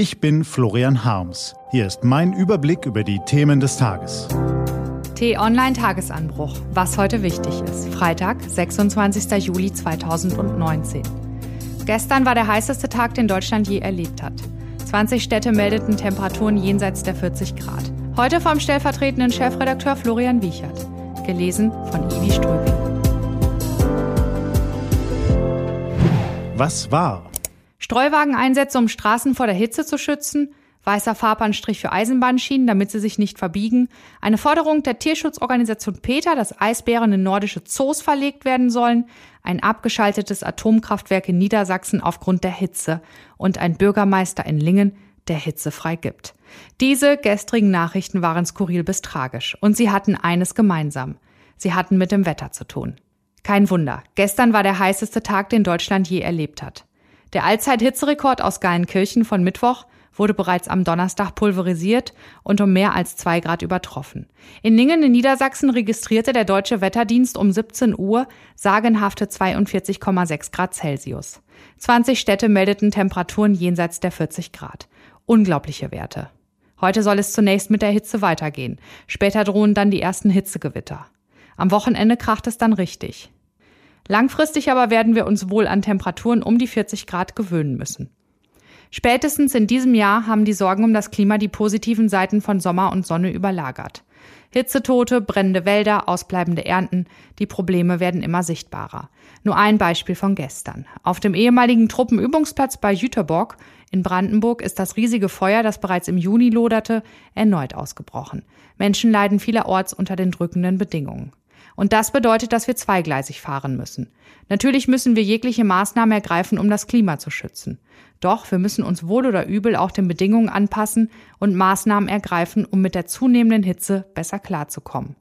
Ich bin Florian Harms. Hier ist mein Überblick über die Themen des Tages. T-Online Tagesanbruch. Was heute wichtig ist. Freitag, 26. Juli 2019. Gestern war der heißeste Tag, den Deutschland je erlebt hat. 20 Städte meldeten Temperaturen jenseits der 40 Grad. Heute vom stellvertretenden Chefredakteur Florian Wiechert. Gelesen von Ivi Strübing. Was war? Streuwageneinsätze, um Straßen vor der Hitze zu schützen, weißer Farbanstrich für Eisenbahnschienen, damit sie sich nicht verbiegen, eine Forderung der Tierschutzorganisation PETA, dass Eisbären in nordische Zoos verlegt werden sollen, ein abgeschaltetes Atomkraftwerk in Niedersachsen aufgrund der Hitze und ein Bürgermeister in Lingen, der Hitze freigibt. Diese gestrigen Nachrichten waren skurril bis tragisch und sie hatten eines gemeinsam. Sie hatten mit dem Wetter zu tun. Kein Wunder. Gestern war der heißeste Tag, den Deutschland je erlebt hat. Der Allzeithitzerekord aus Geilenkirchen von Mittwoch wurde bereits am Donnerstag pulverisiert und um mehr als zwei Grad übertroffen. In Lingen in Niedersachsen registrierte der Deutsche Wetterdienst um 17 Uhr sagenhafte 42,6 Grad Celsius. 20 Städte meldeten Temperaturen jenseits der 40 Grad. Unglaubliche Werte. Heute soll es zunächst mit der Hitze weitergehen. Später drohen dann die ersten Hitzegewitter. Am Wochenende kracht es dann richtig. Langfristig aber werden wir uns wohl an Temperaturen um die 40 Grad gewöhnen müssen. Spätestens in diesem Jahr haben die Sorgen um das Klima die positiven Seiten von Sommer und Sonne überlagert. Hitzetote, brennende Wälder, ausbleibende Ernten, die Probleme werden immer sichtbarer. Nur ein Beispiel von gestern. Auf dem ehemaligen Truppenübungsplatz bei Jüterborg in Brandenburg ist das riesige Feuer, das bereits im Juni loderte, erneut ausgebrochen. Menschen leiden vielerorts unter den drückenden Bedingungen. Und das bedeutet, dass wir zweigleisig fahren müssen. Natürlich müssen wir jegliche Maßnahmen ergreifen, um das Klima zu schützen. Doch wir müssen uns wohl oder übel auch den Bedingungen anpassen und Maßnahmen ergreifen, um mit der zunehmenden Hitze besser klarzukommen.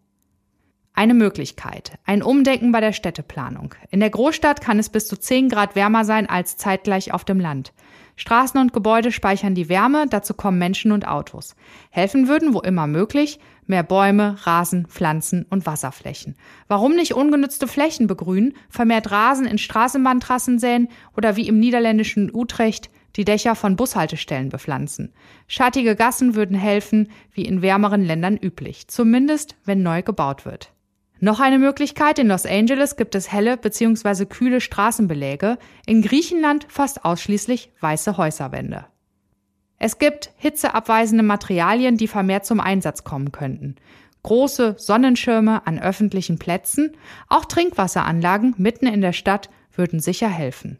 Eine Möglichkeit. Ein Umdenken bei der Städteplanung. In der Großstadt kann es bis zu 10 Grad wärmer sein als zeitgleich auf dem Land. Straßen und Gebäude speichern die Wärme, dazu kommen Menschen und Autos. Helfen würden, wo immer möglich, mehr Bäume, Rasen, Pflanzen und Wasserflächen. Warum nicht ungenutzte Flächen begrünen, vermehrt Rasen in Straßenbahntrassen säen oder wie im niederländischen Utrecht die Dächer von Bushaltestellen bepflanzen. Schattige Gassen würden helfen, wie in wärmeren Ländern üblich, zumindest wenn neu gebaut wird. Noch eine Möglichkeit, in Los Angeles gibt es helle bzw. kühle Straßenbeläge, in Griechenland fast ausschließlich weiße Häuserwände. Es gibt hitzeabweisende Materialien, die vermehrt zum Einsatz kommen könnten. Große Sonnenschirme an öffentlichen Plätzen, auch Trinkwasseranlagen mitten in der Stadt würden sicher helfen.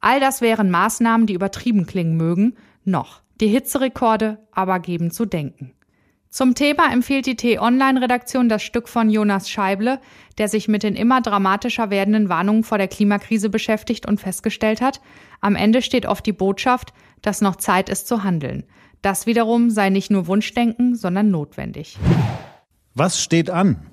All das wären Maßnahmen, die übertrieben klingen mögen, noch. Die Hitzerekorde aber geben zu denken. Zum Thema empfiehlt die T-Online-Redaktion das Stück von Jonas Scheible, der sich mit den immer dramatischer werdenden Warnungen vor der Klimakrise beschäftigt und festgestellt hat, am Ende steht oft die Botschaft, dass noch Zeit ist zu handeln. Das wiederum sei nicht nur Wunschdenken, sondern notwendig. Was steht an?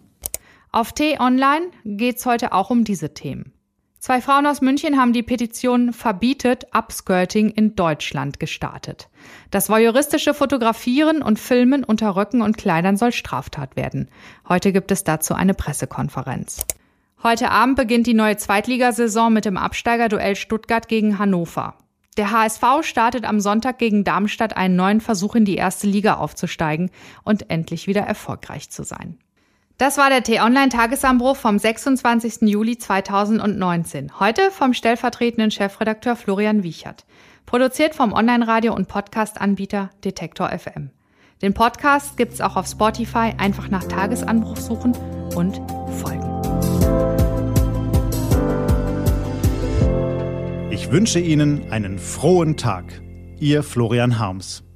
Auf T-Online geht's heute auch um diese Themen. Zwei Frauen aus München haben die Petition Verbietet Upskirting in Deutschland gestartet. Das voyeuristische Fotografieren und Filmen unter Röcken und Kleidern soll Straftat werden. Heute gibt es dazu eine Pressekonferenz. Heute Abend beginnt die neue Zweitligasaison mit dem Absteigerduell Stuttgart gegen Hannover. Der HSV startet am Sonntag gegen Darmstadt einen neuen Versuch in die erste Liga aufzusteigen und endlich wieder erfolgreich zu sein. Das war der T-Online-Tagesanbruch vom 26. Juli 2019. Heute vom stellvertretenden Chefredakteur Florian Wiechert. Produziert vom Online-Radio- und Podcast-Anbieter Detektor FM. Den Podcast gibt's auch auf Spotify. Einfach nach Tagesanbruch suchen und folgen. Ich wünsche Ihnen einen frohen Tag. Ihr Florian Harms.